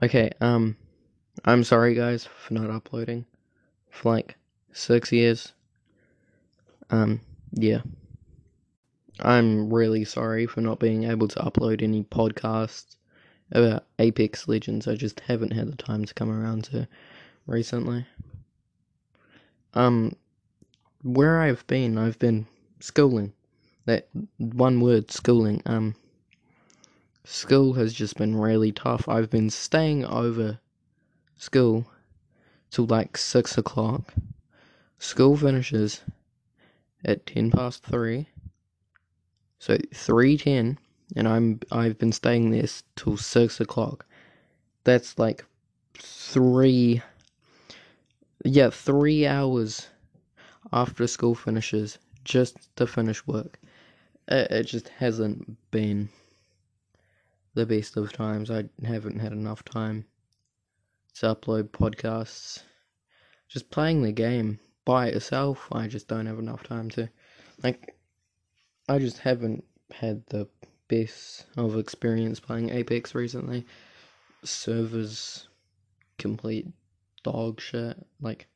Okay, um, I'm sorry guys for not uploading for like six years. Um, yeah. I'm really sorry for not being able to upload any podcasts about Apex Legends. I just haven't had the time to come around to recently. Um, where I've been, I've been schooling. That one word, schooling. Um, school has just been really tough. I've been staying over school till like six o'clock. School finishes at ten past three. So three ten, and I'm I've been staying there till six o'clock. That's like three. Yeah, three hours after school finishes just to finish work. It, it just hasn't been the best of times. I haven't had enough time to upload podcasts. Just playing the game by itself, I just don't have enough time to. Like, I just haven't had the best of experience playing Apex recently. Servers complete dog shit. Like,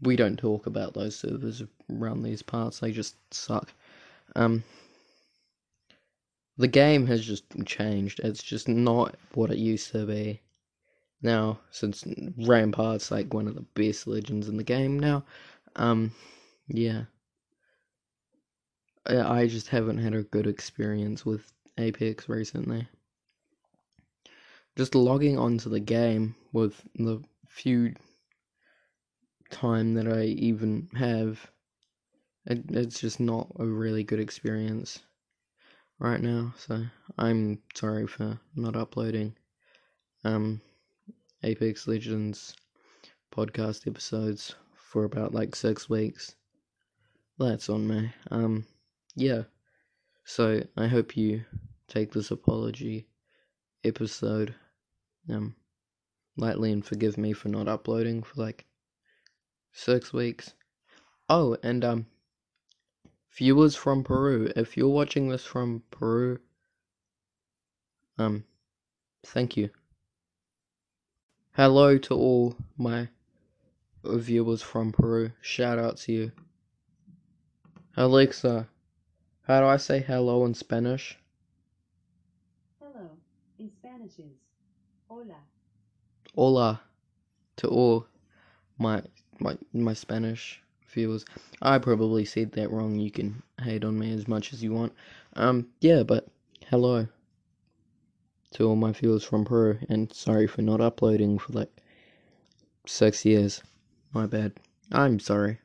we don't talk about those servers around these parts, they just suck. Um, the game has just changed. It's just not what it used to be. Now, since Rampart's like one of the best legends in the game now, um, yeah. I just haven't had a good experience with Apex recently. Just logging onto the game with the few time that I even have, it, it's just not a really good experience right now. So I'm sorry for not uploading um Apex Legends podcast episodes for about like six weeks. That's on me. Um yeah. So I hope you take this apology episode um lightly and forgive me for not uploading for like six weeks. Oh, and um viewers from Peru, if you're watching this from Peru, um, thank you. Hello to all my viewers from Peru. Shout out to you. Alexa, how do I say hello in Spanish? Hello in Spanish is hola. Hola to all my my my Spanish viewers. I probably said that wrong. You can hate on me as much as you want. Um, yeah, but hello to all my viewers from Peru, and sorry for not uploading for like six years. My bad. I'm sorry.